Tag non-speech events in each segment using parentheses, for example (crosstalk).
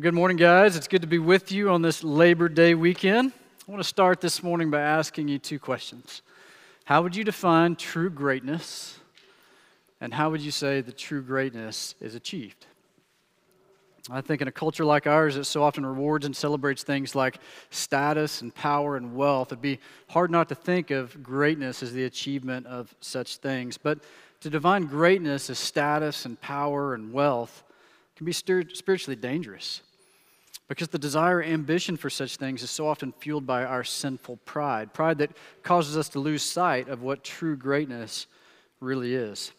Good morning, guys. It's good to be with you on this Labor Day weekend. I want to start this morning by asking you two questions. How would you define true greatness? And how would you say that true greatness is achieved? I think in a culture like ours that so often rewards and celebrates things like status and power and wealth, it'd be hard not to think of greatness as the achievement of such things. But to define greatness as status and power and wealth can be spiritually dangerous because the desire ambition for such things is so often fueled by our sinful pride pride that causes us to lose sight of what true greatness really is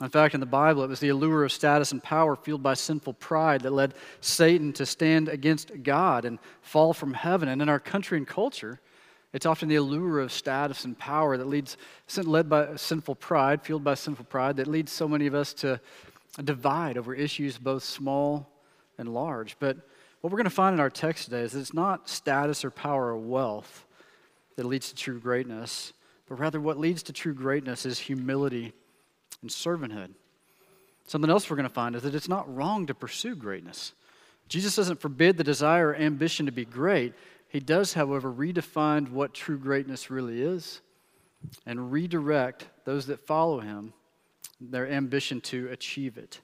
in fact in the bible it was the allure of status and power fueled by sinful pride that led satan to stand against god and fall from heaven and in our country and culture it's often the allure of status and power that leads led by sinful pride fueled by sinful pride that leads so many of us to divide over issues both small and large. But what we're going to find in our text today is that it's not status or power or wealth that leads to true greatness, but rather what leads to true greatness is humility and servanthood. Something else we're going to find is that it's not wrong to pursue greatness. Jesus doesn't forbid the desire or ambition to be great. He does, however, redefine what true greatness really is and redirect those that follow him their ambition to achieve it.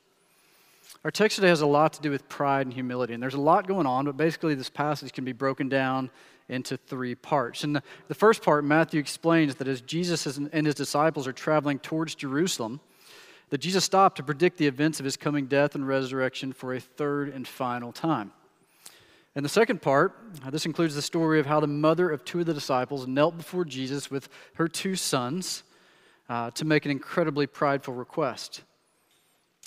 Our text today has a lot to do with pride and humility, and there's a lot going on, but basically, this passage can be broken down into three parts. And the, first part, Matthew explains that as Jesus and his disciples are traveling towards Jerusalem, that Jesus stopped to predict the events of his coming death and resurrection for a third and final time. In the second part, uh, this includes the story of how the mother of two of the disciples knelt before Jesus with her two sons uh, to make an incredibly prideful request.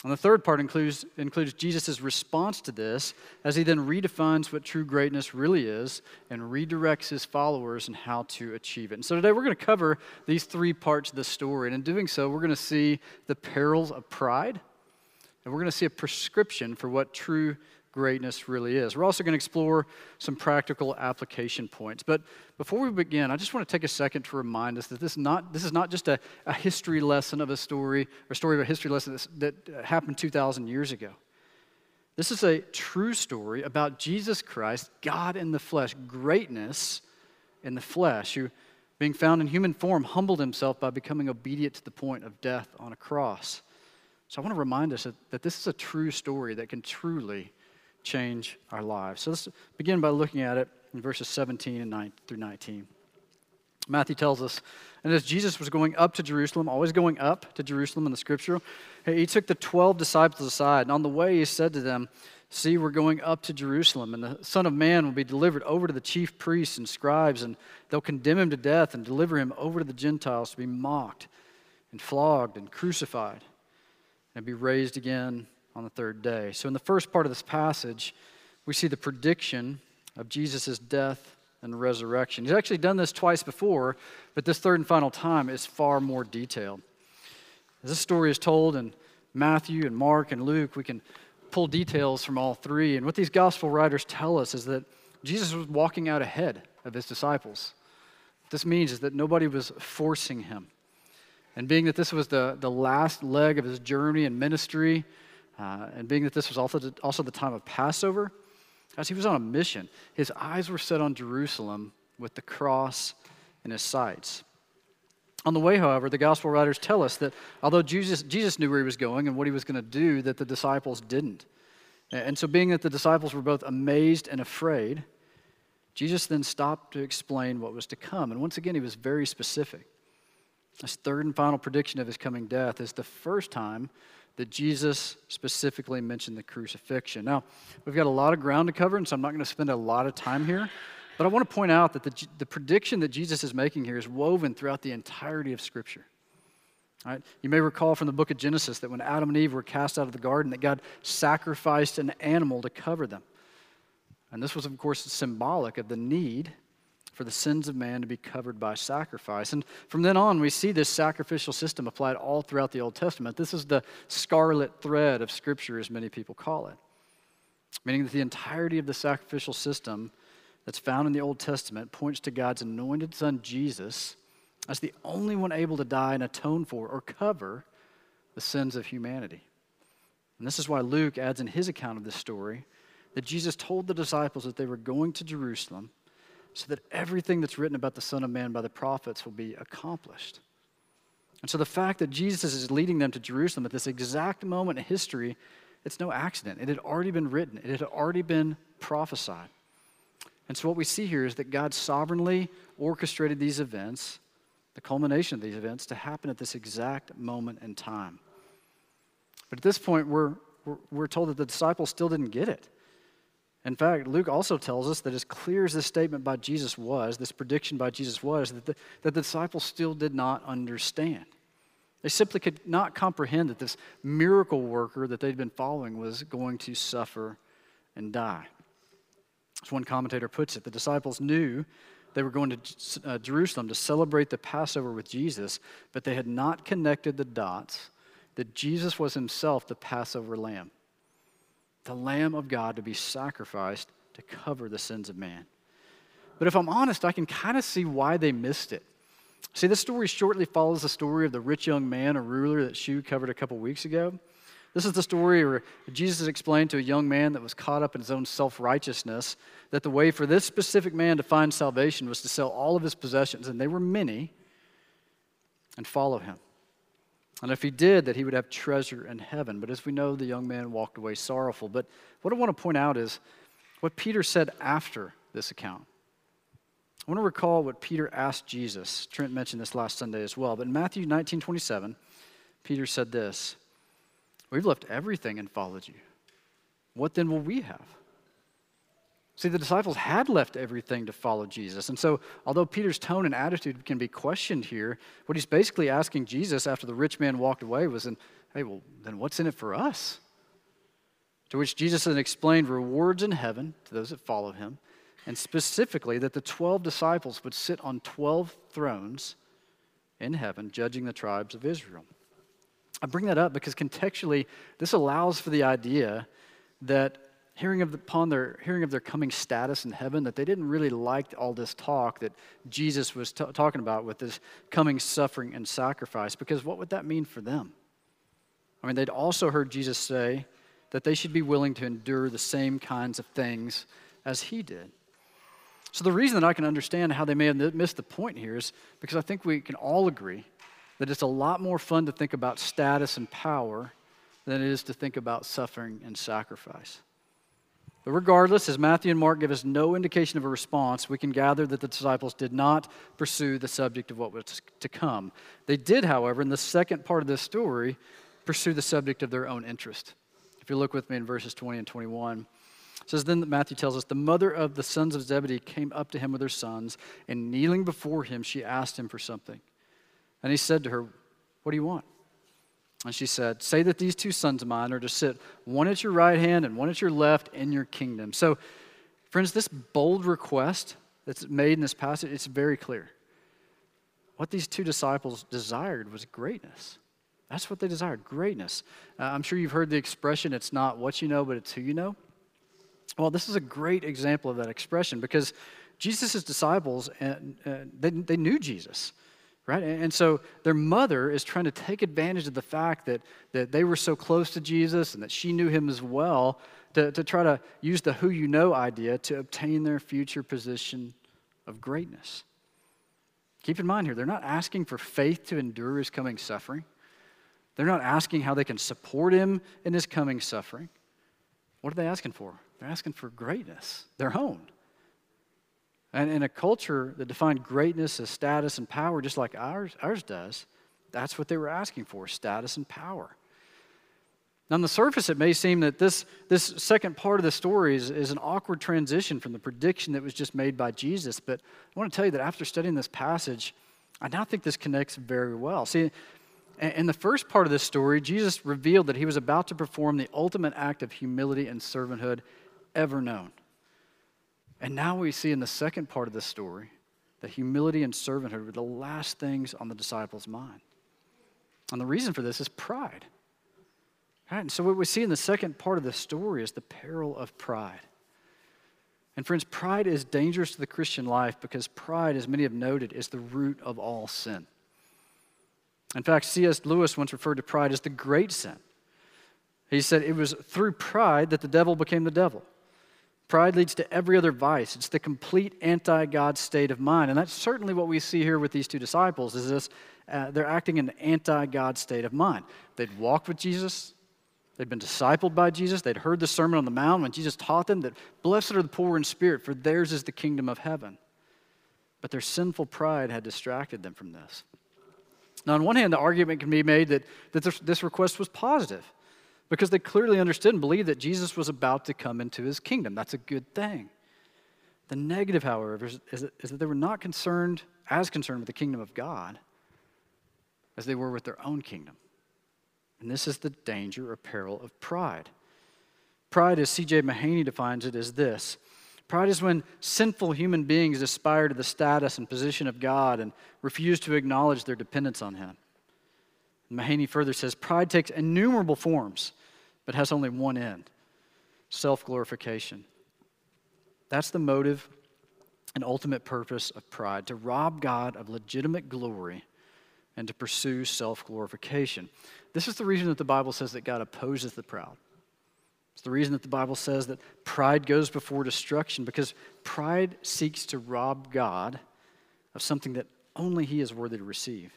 And the third part includes, includes Jesus' response to this as he then redefines what true greatness really is and redirects his followers in how to achieve it. And so today we're going to cover these three parts of the story. And in doing so, we're going to see the perils of pride, and we're going to see a prescription for what true greatness really is. We're also going to explore some practical application points. But before we begin, I just want to take a second to remind us that this is not, this is not just a, a history lesson of a story, or story of a history lesson that uh, happened 2,000 years ago. This is a true story about Jesus Christ, God in the flesh, greatness in the flesh, who, being found in human form, humbled himself by becoming obedient to the point of death on a cross. So I want to remind us that, that this is a true story that can truly change our lives. So let's begin by looking at it in verses 17 and 9 through 19. Matthew tells us, and as Jesus was going up to Jerusalem, always going up to Jerusalem in the scripture, he took the 12 disciples aside, and on the way he said to them, See, we're going up to Jerusalem, and the Son of Man will be delivered over to the chief priests and scribes, and they'll condemn him to death and deliver him over to the Gentiles to be mocked and flogged and crucified and be raised again on the third day. So, in the first part of this passage, we see the prediction of Jesus' death and resurrection. He's actually done this twice before, but this third and final time is far more detailed. As this story is told in Matthew and Mark and Luke, we can pull details from all three. And what these gospel writers tell us is that Jesus was walking out ahead of his disciples. What this means is that nobody was forcing him. And being that this was the, the last leg of his journey and ministry, uh, and being that this was also, also the time of Passover, as he was on a mission, his eyes were set on Jerusalem with the cross in his sights. On the way, however, the gospel writers tell us that although Jesus, Jesus knew where he was going and what he was going to do, that the disciples didn't. And so, being that the disciples were both amazed and afraid, Jesus then stopped to explain what was to come. And once again, he was very specific. This third and final prediction of his coming death is the first time that Jesus specifically mentioned the crucifixion. Now, we've got a lot of ground to cover, and so I'm not going to spend a lot of time here. But I want to point out that the, the prediction that Jesus is making here is woven throughout the entirety of Scripture. Right? You may recall from the book of Genesis that when Adam and Eve were cast out of the garden, that God sacrificed an animal to cover them. And this was, of course, symbolic of the need for the sins of man to be covered by sacrifice. And from then on, we see this sacrificial system applied all throughout the Old Testament. This is the scarlet thread of Scripture, as many people call it, meaning that the entirety of the sacrificial system that's found in the Old Testament points to God's anointed Son, Jesus, as the only one able to die and atone for or cover the sins of humanity. And this is why Luke adds in his account of this story that Jesus told the disciples that they were going to Jerusalem so that everything that's written about the Son of Man by the prophets will be accomplished. And so the fact that Jesus is leading them to Jerusalem at this exact moment in history, it's no accident. It had already been written, it had already been prophesied. And so what we see here is that God sovereignly orchestrated these events, the culmination of these events, to happen at this exact moment in time. But at this point, we're, we're, we're told that the disciples still didn't get it. In fact, Luke also tells us that as clear as this statement by Jesus was, this prediction by Jesus was, that the, that the disciples still did not understand. They simply could not comprehend that this miracle worker that they'd been following was going to suffer and die. As one commentator puts it, the disciples knew they were going to uh, Jerusalem to celebrate the Passover with Jesus, but they had not connected the dots that Jesus was himself the Passover lamb the Lamb of God to be sacrificed to cover the sins of man. But if I'm honest, I can kind of see why they missed it. See, this story shortly follows the story of the rich young man, a ruler that Shu covered a couple weeks ago. This is the story where Jesus explained to a young man that was caught up in his own self righteousness that the way for this specific man to find salvation was to sell all of his possessions, and they were many, and follow him. And if he did, that he would have treasure in heaven. But as we know, the young man walked away sorrowful. But what I want to point out is what Peter said after this account. I want to recall what Peter asked Jesus. Trent mentioned this last Sunday as well. But in Matthew 19 27, Peter said this We've left everything and followed you. What then will we have? See, the disciples had left everything to follow Jesus. And so, although Peter's tone and attitude can be questioned here, what he's basically asking Jesus after the rich man walked away was, hey, well, then what's in it for us? To which Jesus then explained rewards in heaven to those that follow him, and specifically that the 12 disciples would sit on 12 thrones in heaven, judging the tribes of Israel. I bring that up because contextually, this allows for the idea that hearing of the, upon their hearing of their coming status in heaven that they didn't really like all this talk that jesus was t- talking about with this coming suffering and sacrifice because what would that mean for them? I mean they'd also heard jesus say that they should be willing to endure the same kinds of things as he did. So the reason that i can understand how they may have missed the point here is because i think we can all agree that it's a lot more fun to think about status and power than it is to think about suffering and sacrifice but regardless, as Matthew and Mark give us no indication of a response, we can gather that the disciples did not pursue the subject of what was to come. They did, however, in the second part of this story, pursue the subject of their own interest. If you look with me in verses 20 and 21, it says, Then that Matthew tells us, the mother of the sons of Zebedee came up to him with her sons, and kneeling before him, she asked him for something. And he said to her, What do you want? And she said, Say that these two sons of mine are to sit one at your right hand and one at your left in your kingdom. So, friends, this bold request that's made in this passage, it's very clear. What these two disciples desired was greatness. That's what they desired greatness. Uh, I'm sure you've heard the expression, it's not what you know, but it's who you know. Well, this is a great example of that expression because Jesus' disciples, uh, uh, they, they knew Jesus right? And so their mother is trying to take advantage of the fact that, that they were so close to Jesus and that she knew him as well to, to try to use the who you know idea to obtain their future position of greatness. Keep in mind here, they're not asking for faith to endure his coming suffering. They're not asking how they can support him in his coming suffering. What are they asking for? They're asking for greatness, their own. And in a culture that defined greatness as status and power, just like ours, ours does, that's what they were asking for status and power. Now, on the surface, it may seem that this, this second part of the story is, is an awkward transition from the prediction that was just made by Jesus. But I want to tell you that after studying this passage, I now think this connects very well. See, in the first part of this story, Jesus revealed that he was about to perform the ultimate act of humility and servanthood ever known. And now we see in the second part of the story that humility and servanthood were the last things on the disciples' mind. And the reason for this is pride. Right? And so, what we see in the second part of the story is the peril of pride. And, friends, pride is dangerous to the Christian life because pride, as many have noted, is the root of all sin. In fact, C.S. Lewis once referred to pride as the great sin. He said it was through pride that the devil became the devil. Pride leads to every other vice. It's the complete anti-God state of mind. And that's certainly what we see here with these two disciples is this uh, they're acting in an anti-God state of mind. They'd walked with Jesus, they'd been discipled by Jesus, they'd heard the Sermon on the Mount when Jesus taught them that blessed are the poor in spirit, for theirs is the kingdom of heaven. But their sinful pride had distracted them from this. Now, on one hand, the argument can be made that, that this, this request was positive because they clearly understood and believed that Jesus was about to come into his kingdom. That's a good thing. The negative, however, is, is, that they were not concerned, as concerned with the kingdom of God as they were with their own kingdom. And this is the danger or peril of pride. Pride, as C.J. Mahaney defines it, is this Pride is when sinful human beings aspire to the status and position of God and refuse to acknowledge their dependence on Him. Mahaney further says pride takes innumerable forms, but has only one end self glorification. That's the motive and ultimate purpose of pride to rob God of legitimate glory and to pursue self glorification. This is the reason that the Bible says that God opposes the proud. It's the reason that the Bible says that pride goes before destruction because pride seeks to rob God of something that only He is worthy to receive.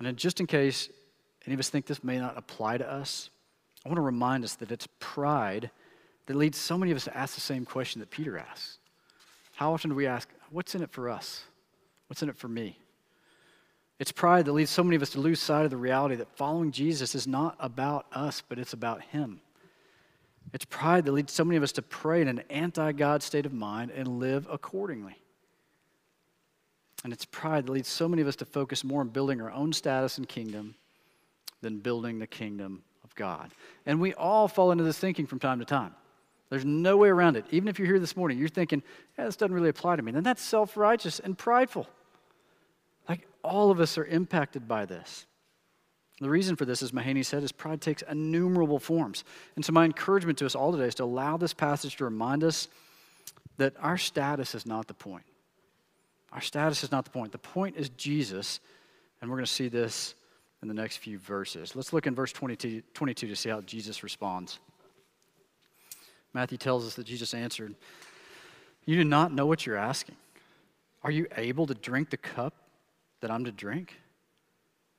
And just in case any of us think this may not apply to us, I want to remind us that it's pride that leads so many of us to ask the same question that Peter asks. How often do we ask, What's in it for us? What's in it for me? It's pride that leads so many of us to lose sight of the reality that following Jesus is not about us, but it's about Him. It's pride that leads so many of us to pray in an anti God state of mind and live accordingly. And it's pride that leads so many of us to focus more on building our own status and kingdom than building the kingdom of God. And we all fall into this thinking from time to time. There's no way around it. Even if you're here this morning, you're thinking, yeah, this doesn't really apply to me. Then that's self righteous and prideful. Like all of us are impacted by this. The reason for this, as Mahaney said, is pride takes innumerable forms. And so, my encouragement to us all today is to allow this passage to remind us that our status is not the point. Our status is not the point. The point is Jesus, and we're going to see this in the next few verses. Let's look in verse 22, 22 to see how Jesus responds. Matthew tells us that Jesus answered, You do not know what you're asking. Are you able to drink the cup that I'm to drink?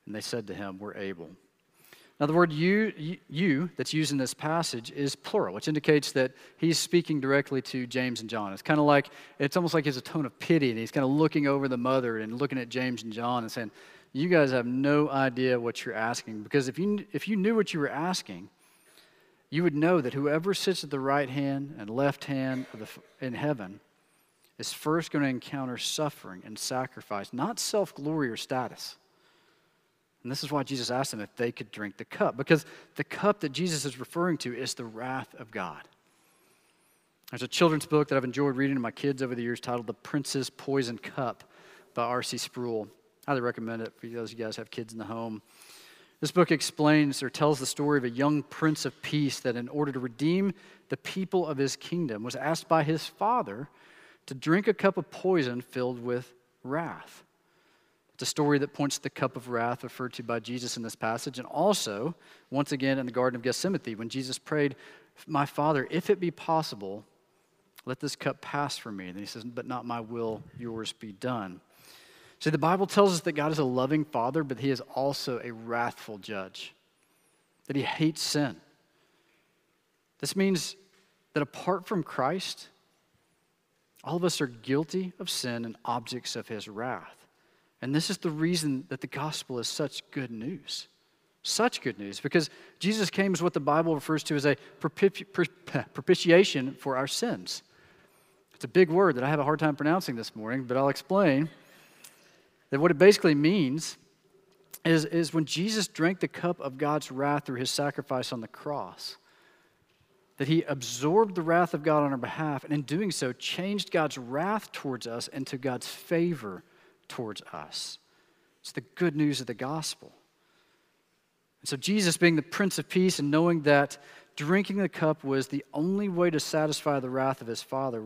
And they said to him, We're able. Now, the word you, you that's used in this passage is plural, which indicates that he's speaking directly to James and John. It's kind of like, it's almost like he has a tone of pity, and he's kind of looking over the mother and looking at James and John and saying, You guys have no idea what you're asking. Because if you, if you knew what you were asking, you would know that whoever sits at the right hand and left hand the, in heaven is first going to encounter suffering and sacrifice, not self glory or status. And this is why Jesus asked them if they could drink the cup, because the cup that Jesus is referring to is the wrath of God. There's a children's book that I've enjoyed reading to my kids over the years titled The Prince's Poison Cup by R.C. Sproul. I highly recommend it for those of you guys have kids in the home. This book explains or tells the story of a young prince of peace that, in order to redeem the people of his kingdom, was asked by his father to drink a cup of poison filled with wrath. It's a story that points to the cup of wrath referred to by Jesus in this passage, and also, once again, in the Garden of Gethsemane, when Jesus prayed, My Father, if it be possible, let this cup pass from me. And he says, But not my will, yours be done. See, the Bible tells us that God is a loving Father, but He is also a wrathful judge, that He hates sin. This means that apart from Christ, all of us are guilty of sin and objects of His wrath. And this is the reason that the gospel is such good news. Such good news, because Jesus came as what the Bible refers to as a (laughs) propitiation for our sins. It's a big word that I have a hard time pronouncing this morning, but I'll explain that what it basically means is, is when Jesus drank the cup of God's wrath through his sacrifice on the cross, that he absorbed the wrath of God on our behalf, and in doing so, changed God's wrath towards us into God's favor towards us. It's the good news of the gospel. And so, Jesus, being the Prince of Peace and knowing that drinking the cup was the only way to satisfy the wrath of his Father,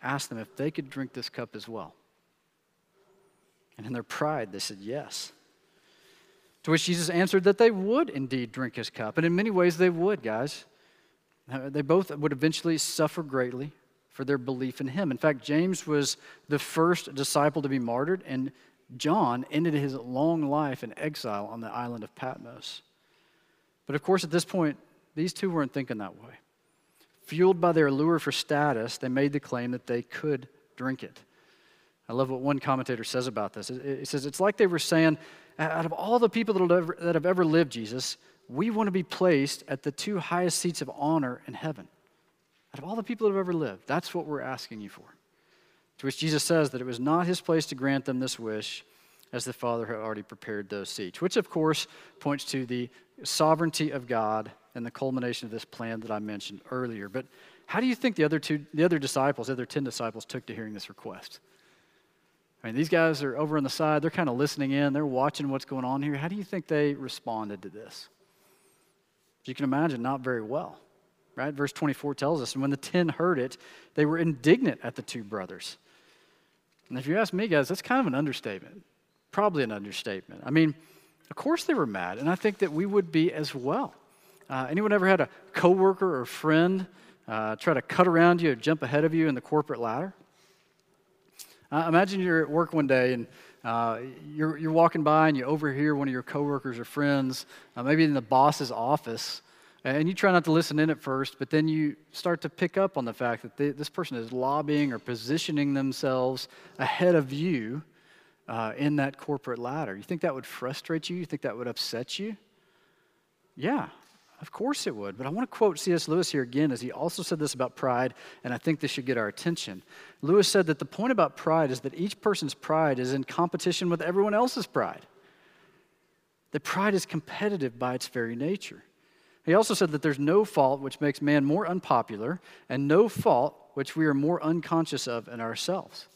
asked them if they could drink this cup as well. And in their pride, they said yes. To which Jesus answered that they would indeed drink his cup. And in many ways, they would, guys. They both would eventually suffer greatly for their belief in him. In fact, James was the first disciple to be martyred, and John ended his long life in exile on the island of Patmos. But of course, at this point, these two weren't thinking that way. Fueled by their allure for status, they made the claim that they could drink it. I love what one commentator says about this. He says, It's like they were saying, out of all the people that that have ever lived, Jesus, we want to be placed at the two highest seats of honor in heaven. Out of all the people that have ever lived, that's what we're asking you for. To which Jesus says that it was not his place to grant them this wish, as the Father had already prepared those seats, which of course points to the sovereignty of God and the culmination of this plan that I mentioned earlier. But how do you think the other two, the other disciples, the other 10 disciples, took to hearing this request? I mean, these guys are over on the side, they're kind of listening in, they're watching what's going on here. How do you think they responded to this? You can imagine, not very well, right? Verse 24 tells us, and when the 10 heard it, they were indignant at the two brothers. And if you ask me, guys, that's kind of an understatement. Probably an understatement. I mean, of course they were mad, and I think that we would be as well. Uh, anyone ever had a coworker or friend uh, try to cut around you or jump ahead of you in the corporate ladder? Uh, imagine you're at work one day and uh, you're, you're walking by and you overhear one of your coworkers or friends, uh, maybe in the boss's office, and you try not to listen in at first, but then you start to pick up on the fact that they, this person is lobbying or positioning themselves ahead of you uh, in that corporate ladder. You think that would frustrate you? You think that would upset you? Yeah, of course it would. But I want to quote C.S. Lewis here again, as he also said this about pride, and I think this should get our attention. Lewis said that the point about pride is that each person's pride is in competition with everyone else's pride. That pride is competitive by its very nature. He also said that there's no fault which makes man more unpopular, and no fault which we are more unconscious of in ourselves.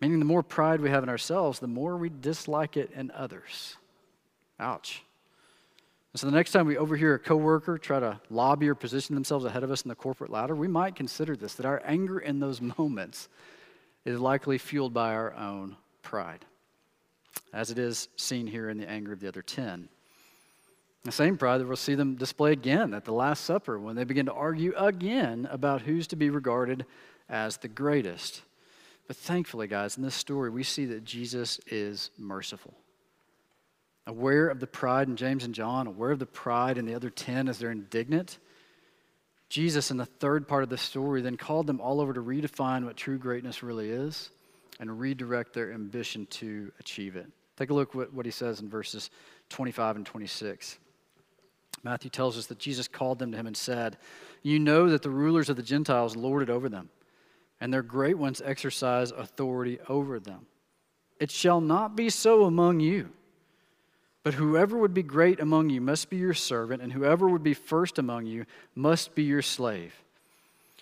Meaning, the more pride we have in ourselves, the more we dislike it in others. Ouch. And so, the next time we overhear a coworker try to lobby or position themselves ahead of us in the corporate ladder, we might consider this that our anger in those moments is likely fueled by our own pride, as it is seen here in the anger of the other 10. The same pride that we'll see them display again at the Last Supper when they begin to argue again about who's to be regarded as the greatest. But thankfully, guys, in this story, we see that Jesus is merciful. Aware of the pride in James and John, aware of the pride in the other 10 as they're indignant, Jesus, in the third part of the story, then called them all over to redefine what true greatness really is and redirect their ambition to achieve it. Take a look at what he says in verses 25 and 26. Matthew tells us that Jesus called them to him and said, You know that the rulers of the Gentiles lord it over them, and their great ones exercise authority over them. It shall not be so among you. But whoever would be great among you must be your servant, and whoever would be first among you must be your slave.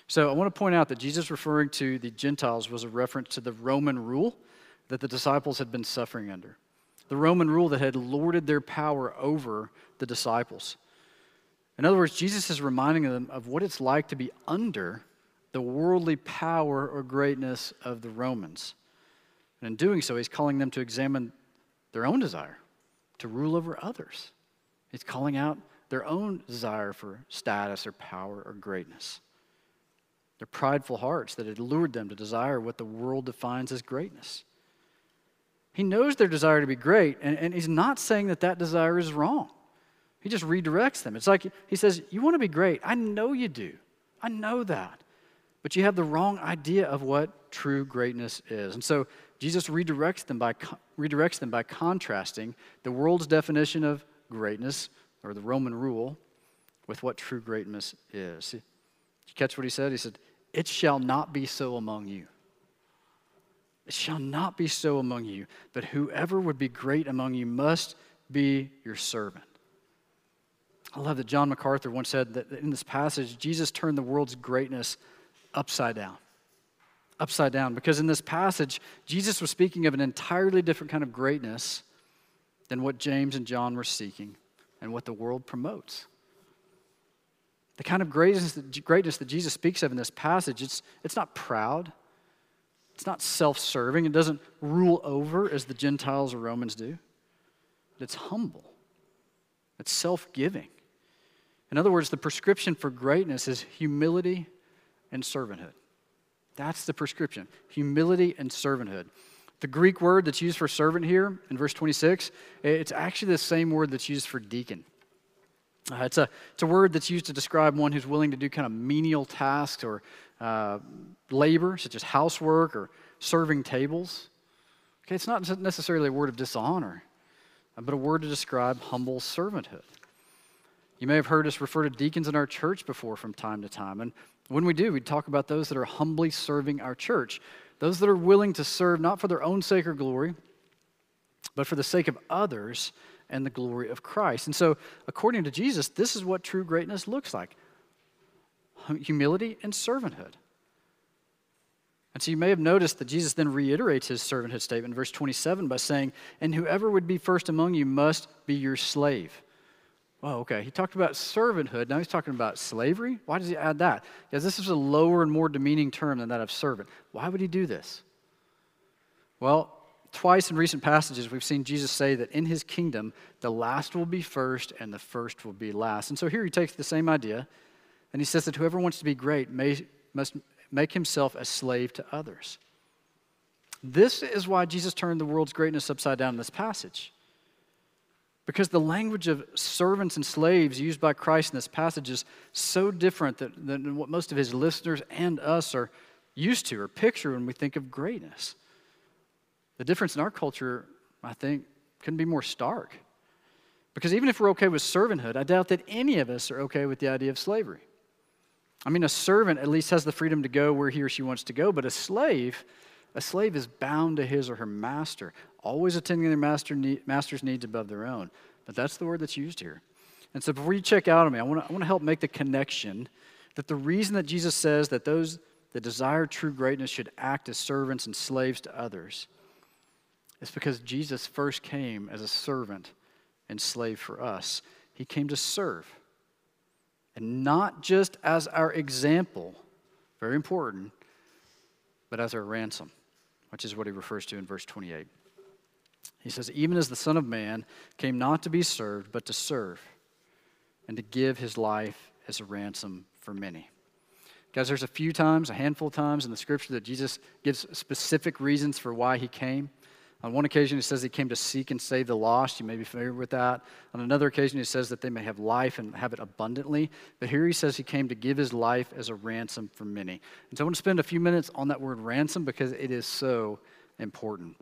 So I want to point out that Jesus referring to the Gentiles was a reference to the Roman rule that the disciples had been suffering under. The Roman rule that had lorded their power over the disciples. In other words, Jesus is reminding them of what it's like to be under the worldly power or greatness of the Romans. And in doing so, he's calling them to examine their own desire to rule over others. He's calling out their own desire for status or power or greatness. Their prideful hearts that had lured them to desire what the world defines as greatness. He knows their desire to be great, and, and he's not saying that that desire is wrong. He just redirects them. It's like he says, You want to be great. I know you do. I know that. But you have the wrong idea of what true greatness is. And so Jesus redirects them by, redirects them by contrasting the world's definition of greatness, or the Roman rule, with what true greatness is. Did you catch what he said? He said, It shall not be so among you. It shall not be so among you, but whoever would be great among you must be your servant. I love that John MacArthur once said that in this passage, Jesus turned the world's greatness upside down. Upside down. Because in this passage, Jesus was speaking of an entirely different kind of greatness than what James and John were seeking and what the world promotes. The kind of greatness that, greatness that Jesus speaks of in this passage, it's, it's not proud, it's not self serving, it doesn't rule over as the Gentiles or Romans do. It's humble, it's self giving. In other words, the prescription for greatness is humility and servanthood. That's the prescription humility and servanthood. The Greek word that's used for servant here in verse 26, it's actually the same word that's used for deacon. Uh, it's, a, it's a word that's used to describe one who's willing to do kind of menial tasks or uh, labor, such as housework or serving tables. Okay, it's not necessarily a word of dishonor, uh, but a word to describe humble servanthood. You may have heard us refer to deacons in our church before from time to time. And when we do, we talk about those that are humbly serving our church, those that are willing to serve not for their own sake or glory, but for the sake of others and the glory of Christ. And so, according to Jesus, this is what true greatness looks like humility and servanthood. And so you may have noticed that Jesus then reiterates his servanthood statement in verse 27 by saying, And whoever would be first among you must be your slave. Oh, okay. He talked about servanthood. Now he's talking about slavery. Why does he add that? Because this is a lower and more demeaning term than that of servant. Why would he do this? Well, twice in recent passages, we've seen Jesus say that in his kingdom, the last will be first and the first will be last. And so here he takes the same idea and he says that whoever wants to be great may, must make himself a slave to others. This is why Jesus turned the world's greatness upside down in this passage. Because the language of servants and slaves used by Christ in this passage is so different than, what most of his listeners and us are used to or picture when we think of greatness. The difference in our culture, I think, couldn't be more stark. Because even if we're okay with servanthood, I doubt that any of us are okay with the idea of slavery. I mean, a servant at least has the freedom to go where he or she wants to go, but a slave, a slave is bound to his or her master, always attending their master master's needs above their own. But that's the word that's used here. And so before you check out on me, I want to I want to help make the connection that the reason that Jesus says that those that desire true greatness should act as servants and slaves to others is because Jesus first came as a servant and slave for us. He came to serve and not just as our example, very important, but as our ransom, which is what he refers to in verse 28. He says, Even as the Son of Man came not to be served, but to serve, and to give his life as a ransom for many. Guys, there's a few times, a handful of times in the scripture that Jesus gives specific reasons for why he came. On one occasion, he says he came to seek and save the lost. You may be familiar with that. On another occasion, he says that they may have life and have it abundantly. But here he says he came to give his life as a ransom for many. And so I want to spend a few minutes on that word ransom because it is so important.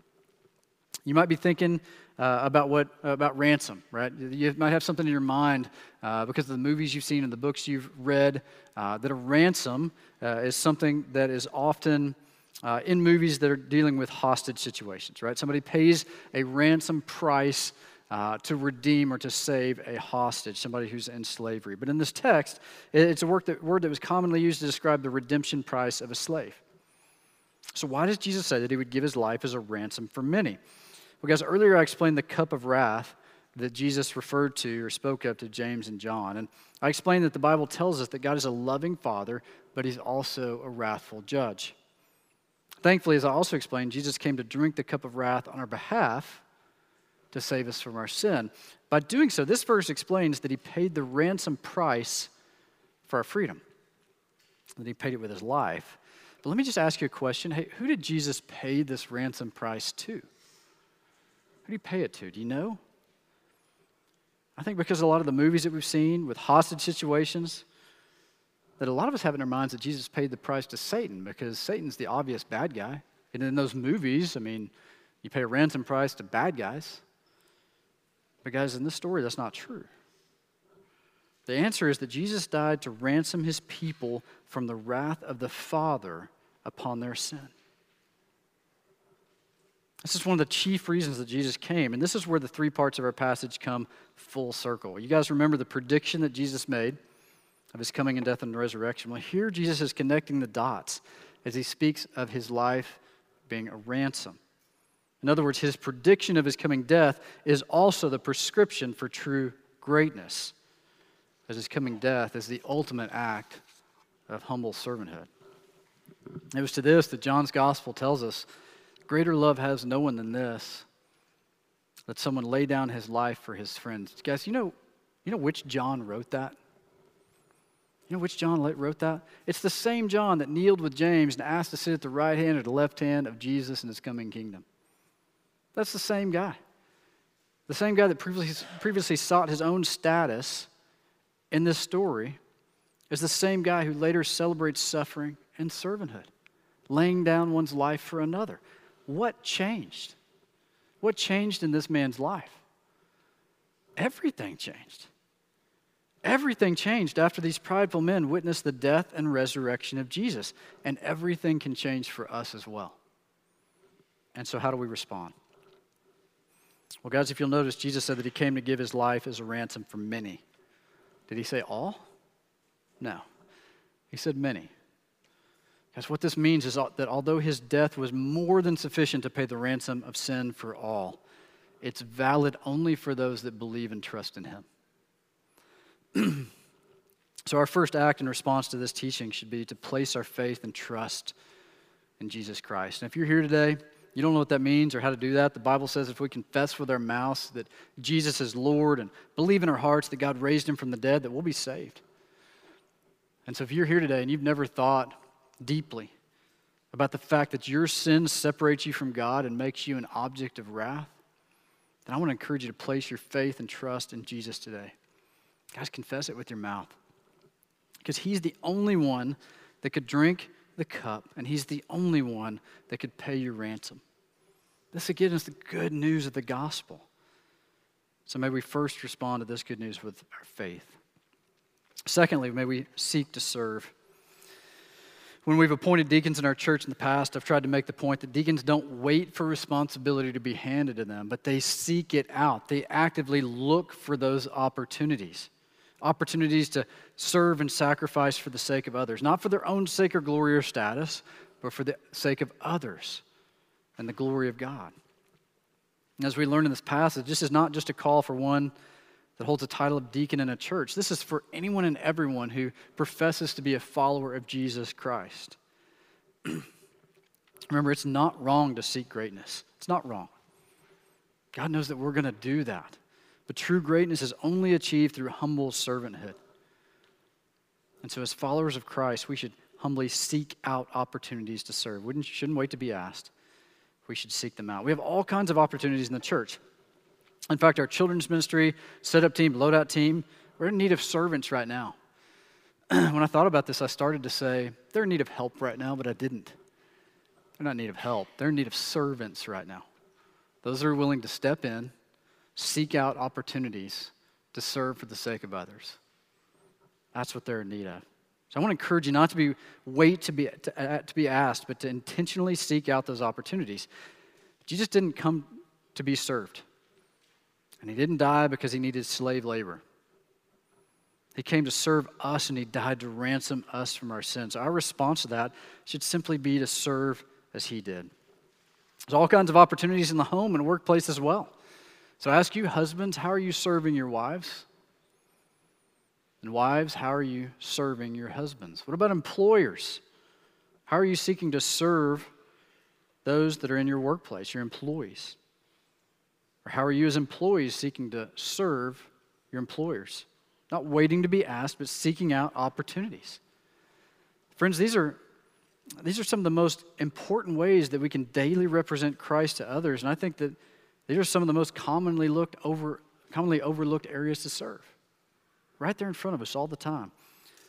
You might be thinking uh, about what about ransom, right? You might have something in your mind uh, because of the movies you've seen and the books you've read uh, that a ransom uh, is something that is often uh, in movies that are dealing with hostage situations, right? Somebody pays a ransom price uh, to redeem or to save a hostage, somebody who's in slavery. But in this text, it's a word that, word that was commonly used to describe the redemption price of a slave. So, why does Jesus say that he would give his life as a ransom for many? Because earlier I explained the cup of wrath that Jesus referred to or spoke of to James and John. And I explained that the Bible tells us that God is a loving father, but he's also a wrathful judge. Thankfully, as I also explained, Jesus came to drink the cup of wrath on our behalf to save us from our sin. By doing so, this verse explains that he paid the ransom price for our freedom, that he paid it with his life. But let me just ask you a question. Hey, who did Jesus pay this ransom price to? Who did he pay it to? Do you know? I think because a lot of the movies that we've seen with hostage situations, that a lot of us have in our minds that Jesus paid the price to Satan because Satan's the obvious bad guy. And in those movies, I mean, you pay a ransom price to bad guys. But, guys, in this story, that's not true. The answer is that Jesus died to ransom his people from the wrath of the Father upon their sin. This is one of the chief reasons that Jesus came. And this is where the three parts of our passage come full circle. You guys remember the prediction that Jesus made of his coming and death and resurrection. Well, here Jesus is connecting the dots as he speaks of his life being a ransom. In other words, his prediction of his coming death is also the prescription for true greatness, as his coming death is the ultimate act of humble servanthood. It was to this that John's gospel tells us greater love has no one than this that someone lay down his life for his friends. Guys, you know, you know which John wrote that? You know which John wrote that? It's the same John that kneeled with James and asked to sit at the right hand or the left hand of Jesus in his coming kingdom. That's the same guy. The same guy that previously, previously sought his own status in this story is the same guy who later celebrates suffering and servanthood, laying down one's life for another. What changed? What changed in this man's life? Everything changed. Everything changed after these prideful men witnessed the death and resurrection of Jesus. And everything can change for us as well. And so, how do we respond? Well, guys, if you'll notice, Jesus said that he came to give his life as a ransom for many. Did he say all? No. He said many. Because what this means is that although his death was more than sufficient to pay the ransom of sin for all, it's valid only for those that believe and trust in him. (clears throat) so, our first act in response to this teaching should be to place our faith and trust in Jesus Christ. And if you're here today, you don't know what that means or how to do that. The Bible says if we confess with our mouths that Jesus is Lord and believe in our hearts that God raised him from the dead, that we'll be saved. And so, if you're here today and you've never thought deeply about the fact that your sin separates you from God and makes you an object of wrath, then I want to encourage you to place your faith and trust in Jesus today. Guys, confess it with your mouth. Because he's the only one that could drink the cup, and he's the only one that could pay your ransom. This again is the good news of the gospel. So may we first respond to this good news with our faith. Secondly, may we seek to serve. When we've appointed deacons in our church in the past, I've tried to make the point that deacons don't wait for responsibility to be handed to them, but they seek it out. They actively look for those opportunities opportunities to serve and sacrifice for the sake of others, not for their own sake or glory or status, but for the sake of others and the glory of God. And as we learn in this passage, this is not just a call for one that holds a title of deacon in a church. This is for anyone and everyone who professes to be a follower of Jesus Christ. (clears throat) Remember, it's not wrong to seek greatness. It's not wrong. God knows that we're going to do that. But true greatness is only achieved through humble servanthood. And so, as followers of Christ, we should humbly seek out opportunities to serve. We shouldn't wait to be asked. We should seek them out. We have all kinds of opportunities in the church. In fact, our children's ministry, setup team, loadout team, we're in need of servants right now. (clears throat) when I thought about this, I started to say, they're in need of help right now, but I didn't. They're not in need of help, they're in need of servants right now. Those that are willing to step in seek out opportunities to serve for the sake of others. That's what they're in need of. So I want to encourage you not to be wait to be to, uh, to be asked, but to intentionally seek out those opportunities. Jesus didn't come to be served. And he didn't die because he needed slave labor. He came to serve us and he died to ransom us from our sins. Our response to that should simply be to serve as he did. There's all kinds of opportunities in the home and workplace as well. So I ask you, husbands, how are you serving your wives? And wives, how are you serving your husbands? What about employers? How are you seeking to serve those that are in your workplace, your employees? Or how are you as employees seeking to serve your employers? Not waiting to be asked, but seeking out opportunities. Friends, these are, these are some of the most important ways that we can daily represent Christ to others. And I think that these are some of the most commonly looked over, commonly overlooked areas to serve. Right there in front of us all the time.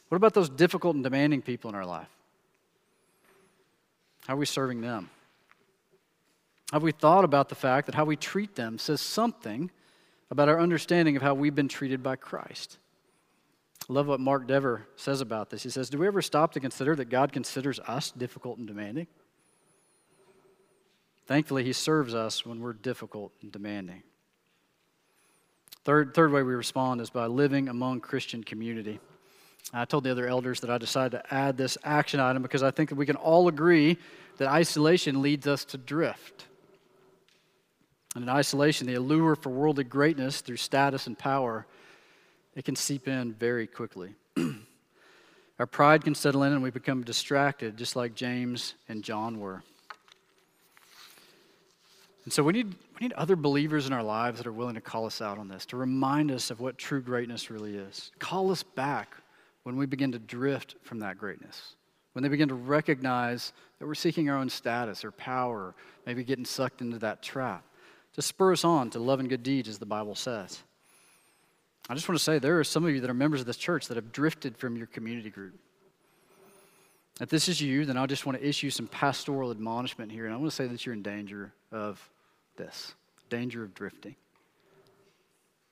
What about those difficult and demanding people in our life? How are we serving them? Have we thought about the fact that how we treat them says something about our understanding of how we've been treated by Christ? I love what Mark Dever says about this. He says, Do we ever stop to consider that God considers us difficult and demanding? Thankfully, He serves us when we're difficult and demanding. Third, third way we respond is by living among Christian community. I told the other elders that I decided to add this action item because I think that we can all agree that isolation leads us to drift. And in isolation, the allure for worldly greatness through status and power, it can seep in very quickly. (clears throat) Our pride can settle in and we become distracted, just like James and John were. And so we need, we need other believers in our lives that are willing to call us out on this, to remind us of what true greatness really is. Call us back, when we begin to drift from that greatness, when they begin to recognize that we're seeking our own status or power, maybe getting sucked into that trap, to spur us on to love and good deeds, as the Bible says. I just want to say there are some of you that are members of this church that have drifted from your community group. If this is you, then I just want to issue some pastoral admonishment here, and I want to say that you're in danger of this danger of drifting.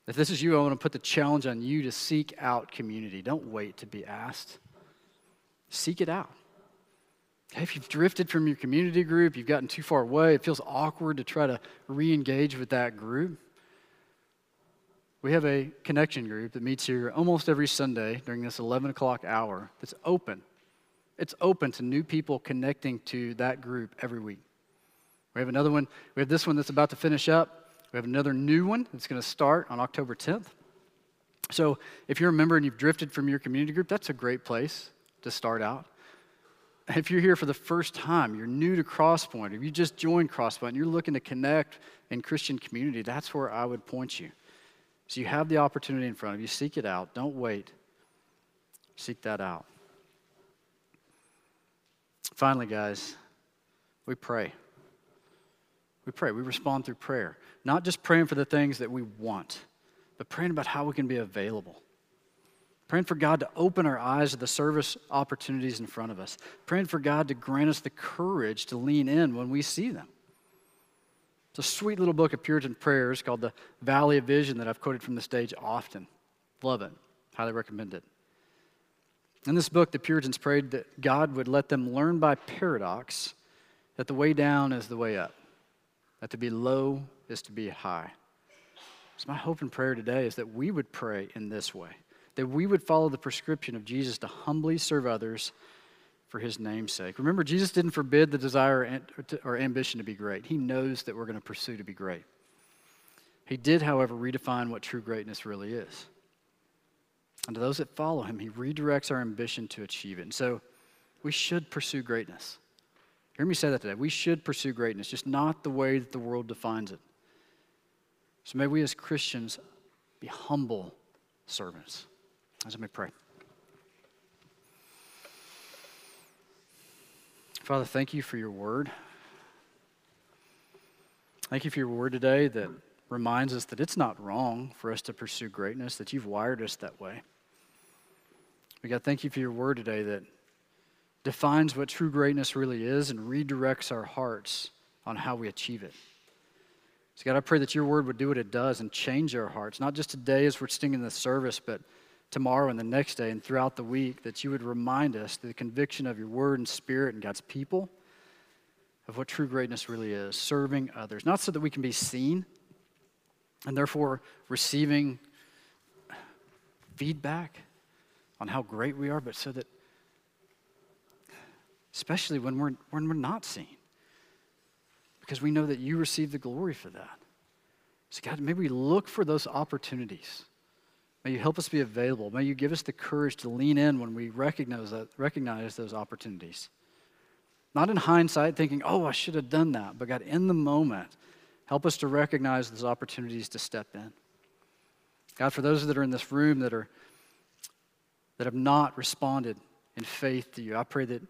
If this is you, I want to put the challenge on you to seek out community. Don't wait to be asked, seek it out. If you've drifted from your community group, you've gotten too far away, it feels awkward to try to re engage with that group. We have a connection group that meets here almost every Sunday during this 11 o'clock hour that's open. It's open to new people connecting to that group every week. We have another one, we have this one that's about to finish up. We have another new one that's going to start on October 10th. So if you're a member and you've drifted from your community group, that's a great place to start out. If you're here for the first time, you're new to Crosspoint, if you just joined Crosspoint, and you're looking to connect in Christian community, that's where I would point you. So you have the opportunity in front of you. Seek it out. Don't wait. Seek that out. Finally, guys, we pray. We pray. We respond through prayer. Not just praying for the things that we want, but praying about how we can be available. Praying for God to open our eyes to the service opportunities in front of us. Praying for God to grant us the courage to lean in when we see them. It's a sweet little book of Puritan prayers called The Valley of Vision that I've quoted from the stage often. Love it. Highly recommend it. In this book, the Puritans prayed that God would let them learn by paradox that the way down is the way up, that to be low is to be high. So, my hope and prayer today is that we would pray in this way, that we would follow the prescription of Jesus to humbly serve others for his name's sake. Remember, Jesus didn't forbid the desire or ambition to be great. He knows that we're going to pursue to be great. He did, however, redefine what true greatness really is. And to those that follow him, he redirects our ambition to achieve it. And so we should pursue greatness. Hear me say that today. We should pursue greatness, just not the way that the world defines it. So may we as Christians be humble servants. As I may pray. Father, thank you for your word. Thank you for your word today that reminds us that it's not wrong for us to pursue greatness, that you've wired us that way. We God, thank you for your word today that defines what true greatness really is and redirects our hearts on how we achieve it. So, God, I pray that your word would do what it does and change our hearts, not just today as we're singing the service, but tomorrow and the next day and throughout the week that you would remind us through the conviction of your word and spirit and God's people of what true greatness really is serving others. Not so that we can be seen and therefore receiving feedback on how great we are, but so that, especially when we're, when we're not seen, because we know that you receive the glory for that. So, God, may we look for those opportunities May you help us be available. May you give us the courage to lean in when we recognize, that, recognize those opportunities. Not in hindsight, thinking, oh, I should have done that, but God, in the moment, help us to recognize those opportunities to step in. God, for those that are in this room that, are, that have not responded in faith to you, I pray that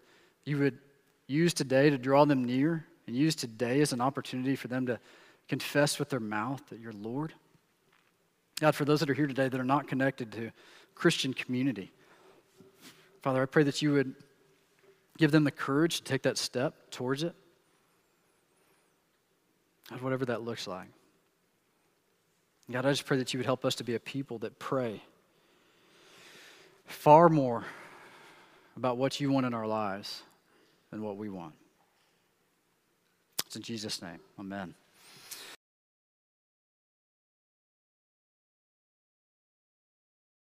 you would use today to draw them near and use today as an opportunity for them to confess with their mouth that you're Lord. God, for those that are here today that are not connected to Christian community, Father, I pray that you would give them the courage to take that step towards it. God, whatever that looks like. God, I just pray that you would help us to be a people that pray far more about what you want in our lives than what we want. It's in Jesus' name. Amen.